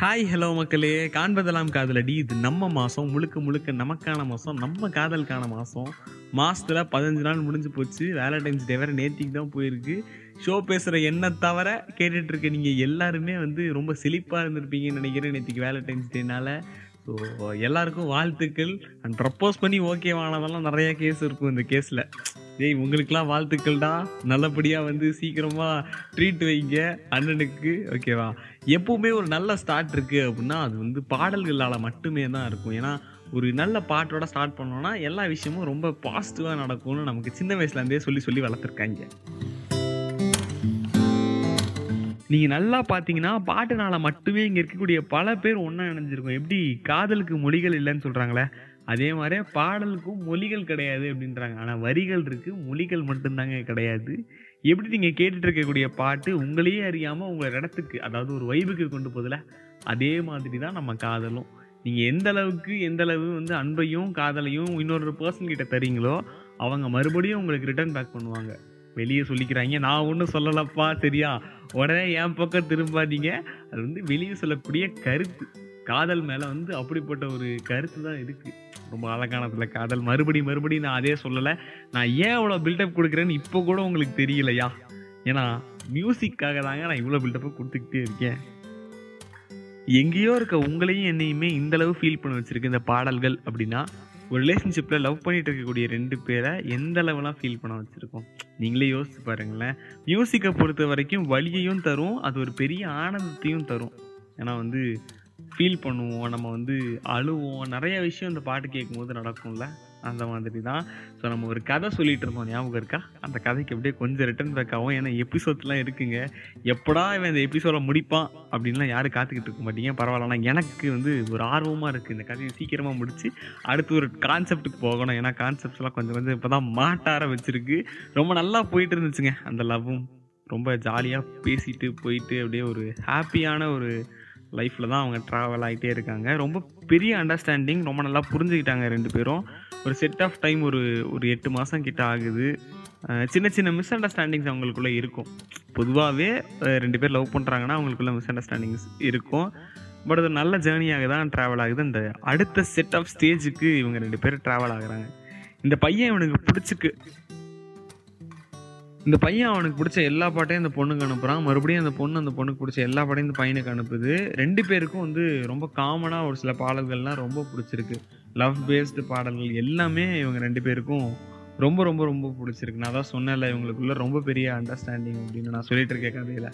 Hi hello மக்களே. காண்பதெல்லாம் காதலடி. இது நம்ம மாதம் முழுக்க முழுக்க நமக்கான மாதம் நம்ம காதலுக்கான மாதம் மாதத்தில் பதினஞ்சு நாள் முடிஞ்சு போச்சு. வேலண்டைன்ஸ் டே வேறு நேற்றுக்கு தான் போயிருக்கு. ஷோ பேசுகிற என்ன தவிர கேட்டுட்ருக்க நீங்கள் எல்லாருமே வந்து ரொம்ப செழிப்பாக இருந்திருப்பீங்கன்னு நினைக்கிறேன் நேற்றுக்கு வேலண்டைன்ஸ் டேனால் ஸோ எல்லாருக்கும் வாழ்த்துக்கள். அண்ட் ப்ரப்போஸ் பண்ணி ஓகே ஆனதெல்லாம் நிறைய கேஸ் இருக்கும் இந்த கேஸில் ஏய் உங்களுக்கெல்லாம் வாழ்த்துக்கள்டா. நல்லபடியாக வந்து சீக்கிரமாக ட்ரீட் வைங்க அண்ணனுக்கு. ஓகேவா எப்பவுமே ஒரு நல்ல ஸ்டார்ட் இருக்குது அப்படின்னா அது வந்து பாடல்களால் மட்டுமே தான் இருக்கும். ஏன்னா ஒரு நல்ல பாட்டோட ஸ்டார்ட் பண்ணோன்னா எல்லா விஷயமும் ரொம்ப பாசிட்டிவாக நடக்கும்னு நமக்கு சின்ன வயசுலேருந்தே சொல்லி சொல்லி வளர்த்துருக்காங்க. நீங்கள் நல்லா பார்த்தீங்கன்னா பாட்டுனால மட்டுமே இங்கே இருக்கக்கூடிய பல பேர் ஒன்றா இணைஞ்சிருக்கும். எப்படி? காதலுக்கு மொழிகள் இல்லைன்னு சொல்கிறாங்களே அதே மாதிரி பாடலுக்கும் மொழிகள் கிடையாது அப்படின்றாங்க. ஆனால் வரிகள் இருக்குது மொழிகள் மட்டும்தாங்க கிடையாது. எப்படி நீங்கள் கேட்டுட்டு இருக்கக்கூடிய பாட்டு உங்களையே அறியாமல் உங்கள் இடத்துக்கு அதாவது ஒரு வைபுக்கு கொண்டு போதில் அதே மாதிரி தான் நம்ம காதலும். நீங்கள் எந்த அளவுக்கு எந்த அளவு வந்து அன்பையும் காதலையும் இன்னொரு பர்சன் கிட்ட தரீங்களோ அவங்க மறுபடியும் உங்களுக்கு ரிட்டர்ன் பேக் பண்ணுவாங்க. வெளியே சொல்லிக்கிறாங்க. நான் ஒன்றும் சொல்லலப்பா சரியா? உடனே என் பக்கம் திரும்பாதீங்க. அது வந்து வெளியே சொல்லக்கூடிய கருத்து. காதல் மேலே வந்து அப்படிப்பட்ட ஒரு கருத்து தான் இருக்குது ரொம்ப அழகானதுல காதல். மறுபடியும் மறுபடியும் நான் அதே சொல்லலை. நான் ஏன் இவ்வளோ பில்டப் கொடுக்குறேன்னு இப்போ கூட உங்களுக்கு தெரியலையா? ஏன்னா மியூசிக்காக தாங்க நான் இவ்வளோ பில்டப்பை கொடுத்துக்கிட்டே இருக்கேன். எங்கேயோ இருக்க உங்களையும் என்னையுமே இந்தளவு ஃபீல் பண்ண வச்சுருக்கு இந்த பாடல்கள் அப்படின்னா ஒரு ரிலேஷன்ஷிப்பில் லவ் பண்ணிட்டு இருக்கக்கூடிய ரெண்டு பேரை எந்த அளவுலாம் ஃபீல் பண்ண வச்சுருக்கோம்? நீங்களே யோசிச்சு பாருங்களேன். மியூசிக்கை பொறுத்த வரைக்கும் வழியையும் தரும் அது ஒரு பெரிய ஆனந்தத்தையும் தரும். ஏன்னா வந்து ஃபீல் பண்ணுவோம் நம்ம வந்து அழுவோம். நிறைய விஷயம் இந்த பாட்டு கேட்கும்போது நடக்கும்ல? அந்த மாதிரி தான் ஸோ நம்ம ஒரு கதை சொல்லிட்டு இருந்தோம். ஞாபகம் இருக்கா? அந்த கதைக்கு அப்படியே கொஞ்சம் ரிட்டர்ன் பேக் ஆகும். ஏன்னா எபிசோட்லாம் இருக்குங்க. எப்படா இவன் இந்த எபிசோட முடிப்பான்? அப்படின்லாம் யாரும் காத்துக்கிட்டு இருக்க மாட்டீங்க. பரவாயில்ல. ஆனால் எனக்கு வந்து ஒரு ஆர்வமாக இருக்குது இந்த கதையை சீக்கிரமாக முடிச்சு அடுத்து ஒரு கான்செப்ட்டுக்கு போகணும். ஏன்னா கான்செப்ட்ஸ்லாம் கொஞ்சம் கொஞ்சம் இப்போ தான் மாட்டார வச்சுருக்கு ரொம்ப நல்லா போயிட்டு இருந்துச்சுங்க. அந்த லவ்வும் ரொம்ப ஜாலியாக பேசிட்டு போயிட்டு அப்படியே ஒரு ஹாப்பியான ஒரு லைஃப்பில் தான் அவங்க ட்ராவல் ஆகிட்டே இருக்காங்க. ரொம்ப பெரிய அண்டர்ஸ்டாண்டிங் ரொம்ப நல்லா புரிஞ்சுக்கிட்டாங்க ரெண்டு பேரும். ஒரு செட் ஆஃப் டைம் ஒரு ஒரு எட்டு மாதம் கிட்ட ஆகுது. சின்ன சின்ன மிஸ் அண்டர்ஸ்டாண்டிங்ஸ் அவங்களுக்குள்ளே இருக்கும். பொதுவாகவே ரெண்டு பேர் லவ் பண்ணுறாங்கன்னா அவங்களுக்குள்ள மிஸ் அண்டர்ஸ்டாண்டிங்ஸ் இருக்கும். பட் அது நல்ல ஜேர்னியாக தான் ட்ராவல் ஆகுது. இந்த அடுத்த செட் ஆஃப் ஸ்டேஜுக்கு இவங்க ரெண்டு பேரும் ட்ராவல் ஆகுறாங்க. இந்த பையன் இவனுக்கு பிடிச்சிக்கு இந்த பையன் அவனுக்கு பிடிச்ச எல்லா பாட்டையும் அந்த பொண்ணுக்கு அனுப்புகிறான் மறுபடியும் அந்த பொண்ணு அந்த பொண்ணுக்கு பிடிச்ச எல்லா பாட்டையும் இந்த பையனுக்கு அனுப்புது. ரெண்டு பேருக்கும் வந்து ரொம்ப காமனாக ஒரு சில பாடல்கள்லாம் ரொம்ப பிடிச்சிருக்கு. லவ் பேஸ்டு பாடல்கள் எல்லாமே இவங்க ரெண்டு பேருக்கும் ரொம்ப ரொம்ப ரொம்ப பிடிச்சிருக்கு. நான் தான் சொன்னேன்ல இவங்களுக்குள்ள ரொம்ப பெரிய அண்டர்ஸ்டாண்டிங் அப்படின்னு நான் சொல்லிட்டு இருக்கேன் கதையில்.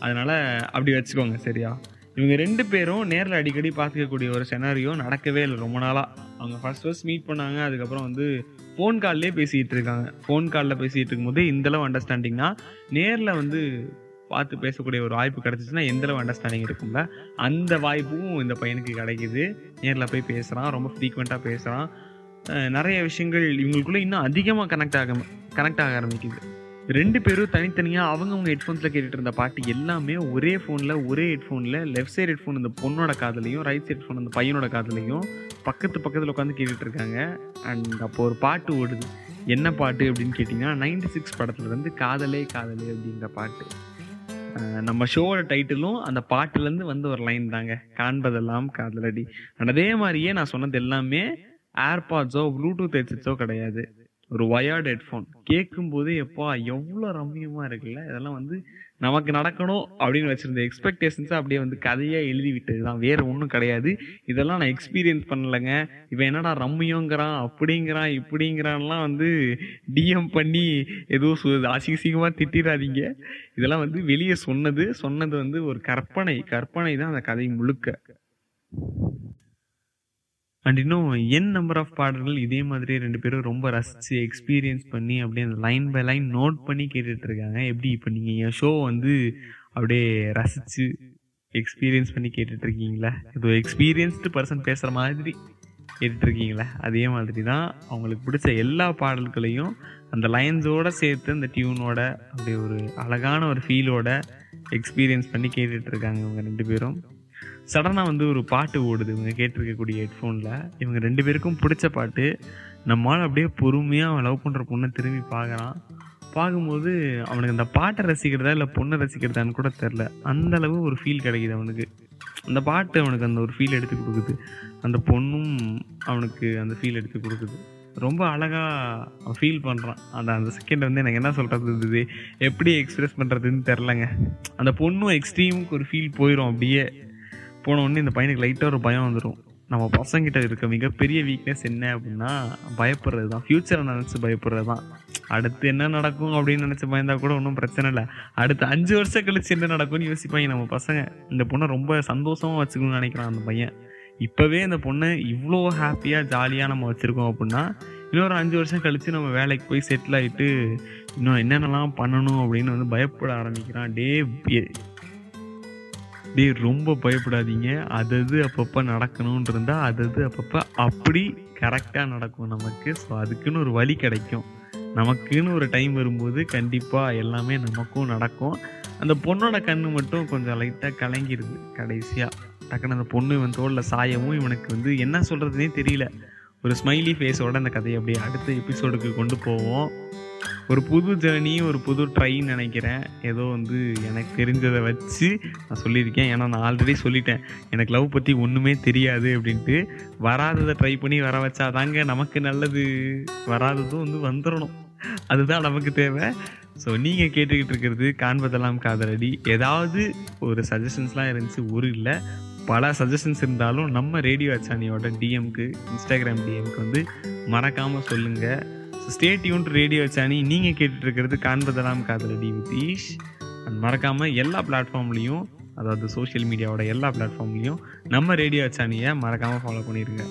அதனால் அப்படி வச்சுக்கோங்க சரியா? இவங்க ரெண்டு பேரும் நேரில் அடிக்கடி பார்த்துக்கக்கூடிய ஒரு செனாரியோ நடக்கவே இல்லை ரொம்ப நாளாக அவங்க ஃபர்ஸ்ட் ஃபர்ஸ்ட் மீட் பண்ணாங்க அதுக்கப்புறம் வந்து ஃபோன் கால்லே பேசிகிட்டு இருக்காங்க ஃபோன் காலில் பேசிகிட்டு இருக்கும்போது இந்தளவு அண்டர்ஸ்டாண்டிங்னா நேரில் வந்து பார்த்து பேசக்கூடிய ஒரு வாய்ப்பு கிடச்சிச்சுன்னா எந்தளவு அண்டர்ஸ்டாண்டிங் இருக்கும்ல? அந்த வாய்ப்பும் இந்த பையனுக்கு கிடைக்குது. நேரில் போய் பேசுகிறான் ரொம்ப ஃப்ரீக்வெண்ட்டாக பேசுகிறான் நிறைய விஷயங்கள் இவங்களுக்குள்ளே இன்னும் அதிகமாக கனெக்ட் ஆக கனெக்ட் ஆக ஆரம்பிக்குது. ரெண்டு பேரும் தனித்தனியாக அவங்கவுங்க ஹெட்ஃபோன்ஸில் கேட்டுட்டு இருந்த பாட்டு எல்லாமே ஒரே ஃபோனில் ஒரே ஹெட்ஃபோனில் லெஃப்ட் சைடு ஹெட்ஃபோன் இந்த பொண்ணோட காதலையும் ரைட் சைடு ஃபோன் அந்த பையனோட காதலையும் பக்கத்து பக்கத்தில் உட்காந்து கேட்டுட்டு இருக்காங்க அண்ட் அப்போ ஒரு பாட்டு ஓடுது. என்ன பாட்டு அப்படின்னு கேட்டிங்கன்னா நைன்டி சிக்ஸ் படத்துலேருந்து காதலே காதலே அப்படிங்கிற பாட்டு. நம்ம ஷோவோட டைட்டிலும் அந்த பாட்டுலேருந்து வந்து ஒரு லைன் தாங்க. காண்பதெல்லாம் காதலடி. அண்ட் அதே மாதிரியே நான் சொன்னது எல்லாமே ஏர்பாட்ஸோ ப்ளூடூத் ஹெட்செட்ஸோ கிடையாது. ஒரு ஒயர்டு ஹெட்ஃபோன் கேட்கும்போது எப்பா எவ்வளோ ரம்மியமாக இருக்குல்ல? இதெல்லாம் வந்து நமக்கு நடக்கணும் அப்படின்னு வச்சிருந்த எக்ஸ்பெக்டேஷன்ஸை அப்படியே வந்து கதையாக எழுதி விட்டது தான் வேற ஒன்றும் கிடையாது. இதெல்லாம் நான் எக்ஸ்பீரியன்ஸ் பண்ணலைங்க. இவன் என்னடா ரம்மியோங்கிறான் அப்படிங்கிறான் இப்படிங்கிறான்லாம் வந்து டிஎம் பண்ணி ஏதோ சு அசிங்கமாக திட்டிடாதீங்க இதெல்லாம் வந்து வெளியே சொன்னது சொன்னது வந்து ஒரு கற்பனை. கற்பனை தான் அந்த கதை முழுக்க. அண்ட் இன்னும் என் நம்பர் ஆஃப் பாடல்கள் இதே மாதிரி ரெண்டு பேரும் ரொம்ப ரசித்து எக்ஸ்பீரியன்ஸ் பண்ணி அப்படியே அந்த லைன் பை லைன் நோட் பண்ணி கேட்டுட்டு இருக்காங்க. எப்படி இப்போ நீங்கள் என் ஷோ வந்து அப்படியே ரசித்து எக்ஸ்பீரியன்ஸ் பண்ணி கேட்டுட்டு இருக்கீங்களா? இது எக்ஸ்பீரியன்ஸ்டு பர்சன் பேசுகிற மாதிரி கேட்டுட்டு இருக்கீங்களா? அதே மாதிரி தான் அவங்களுக்கு பிடிச்ச எல்லா பாடல்களையும் அந்த லைன்ஸோடு சேர்த்து அந்த டியூனோட அப்படியே ஒரு அழகான ஒரு ஃபீலோட எக்ஸ்பீரியன்ஸ் பண்ணி கேட்டுட்டு இருக்காங்க இவங்க ரெண்டு பேரும். சடனாக வந்து ஒரு பாட்டு ஓடுது. இவங்க கேட்டிருக்கக்கூடிய ஹெட்ஃபோனில் இவங்க ரெண்டு பேருக்கும் பிடிச்ச பாட்டு. நம்மளால் அப்படியே பொறுமையாக அவன் லவ் பண்ணுற பொண்ணை திரும்பி பார்க்குறான். பார்க்கும்போது அவனுக்கு அந்த பாட்டை ரசிக்கிறதா இல்லை பொண்ணை ரசிக்கிறதான்னு கூட தெரில அந்தளவு ஒரு ஃபீல் கிடைக்குது அவனுக்கு. அந்த பாட்டு அவனுக்கு அந்த ஒரு ஃபீல் எடுத்து கொடுக்குது. அந்த பொண்ணும் அவனுக்கு அந்த ஃபீல் எடுத்து கொடுக்குது. ரொம்ப அழகாக அவன் ஃபீல் பண்ணுறான் அந்த அந்த செகண்ட் வந்து எனக்கு என்ன சொல்கிறது இது எப்படி எக்ஸ்பிரஸ் பண்ணுறதுன்னு தெரிலங்க அந்த பொண்ணும் எக்ஸ்ட்ரீமுக்கு ஒரு ஃபீல் போயிடும் அப்படியே. போன உடனே இந்த பையனுக்கு லைட்டாக ஒரு பயம் வந்துடும் நம்ம பசங்கிட்ட இருக்க மிகப்பெரிய வீக்னஸ் என்ன அப்படின்னா பயப்படுறது தான் ஃப்யூச்சரை நினச்சி பயப்படுறது தான் அடுத்து என்ன நடக்கும் அப்படின்னு நினச்சி பயந்தா கூட ஒன்றும் பிரச்சனை இல்லை. அடுத்து அஞ்சு வருஷம் கழிச்சு என்ன நடக்கும்னு யோசிப்பாங்க. நம்ம பசங்க இந்த பொண்ணை ரொம்ப சந்தோஷமாக வச்சுக்கணும்னு நினைக்கிறான் அந்த பையன். இப்போவே இந்த பொண்ணை இவ்வளோ ஹாப்பியாக ஜாலியாக நம்ம வச்சுருக்கோம் அப்படின்னா இன்னொரு அஞ்சு வருஷம் கழித்து நம்ம வேலைக்கு போய் செட்டில் ஆகிட்டு இன்னும் என்னென்னலாம் பண்ணணும் அப்படின்னு வந்து பயப்பட ஆரம்பிக்கிறான். டே டே ரொம்ப பயப்படாதீங்க. அது அது அப்பப்போ நடக்கணும்னு இருந்தால் அது அது அப்பப்போ அப்படி கரெக்டாக நடக்கும் நமக்கு. ஸோ அதுக்குன்னு ஒரு வழி கிடைக்கும். நமக்குன்னு ஒரு டைம் வரும்போது கண்டிப்பாக எல்லாமே நமக்கும் நடக்கும். அந்த பொண்ணோட கண்ணு மட்டும் கொஞ்சம் லைட்டாக கலங்கிடுது கடைசியாக டக்குன்னு அந்த பொண்ணு இவன் தோளில் சாயவும் இவனுக்கு வந்து என்ன சொல்கிறதுனே தெரியல. ஒரு ஸ்மைலி ஃபேஸோட அந்த கதையை அப்படியே அடுத்த எபிசோடுக்கு கொண்டு போவோம். ஒரு புது ஜேர்னி ஒரு புது ட்ரைன்னு நினைக்கிறேன். ஏதோ வந்து எனக்கு தெரிஞ்சதை வச்சு நான் சொல்லியிருக்கேன். ஏன்னா நான் ஆல்ரெடி சொல்லிட்டேன். எனக்கு லவ் பற்றி ஒன்றுமே தெரியாது அப்படின்ட்டு. வராததை ட்ரை பண்ணி வர வச்சா தாங்க நமக்கு நல்லது. வராததும் வந்து வந்துடணும் அதுதான் நமக்கு தேவை. ஸோ நீங்கள் கேட்டுக்கிட்டு இருக்கிறது காண்பதெல்லாம் காதலடி. ஏதாவது ஒரு சஜஷன்ஸ்லாம் இருந்துச்சு ஒரு இல்லை. பல சஜஷன்ஸ் இருந்தாலும் நம்ம ரேடியோ அச்சானியோட டிஎம்க்கு இன்ஸ்டாகிராம் டிஎம்க்கு வந்து மறக்காமல் சொல்லுங்கள் ஸ்டேட் யூன் ரேடியோ சேனி நீங்கள் கேட்டுட்ருக்கிறது காண்பதெல்லாம் காதலடி வித் ஈஷ் அண்ட் மறக்காமல் எல்லா பிளாட்ஃபார்ம்லேயும் அதாவது சோஷியல் மீடியாவோட எல்லா பிளாட்ஃபார்ம்லேயும் நம்ம ரேடியோ சேனியை மறக்காமல் ஃபாலோ பண்ணிடுங்க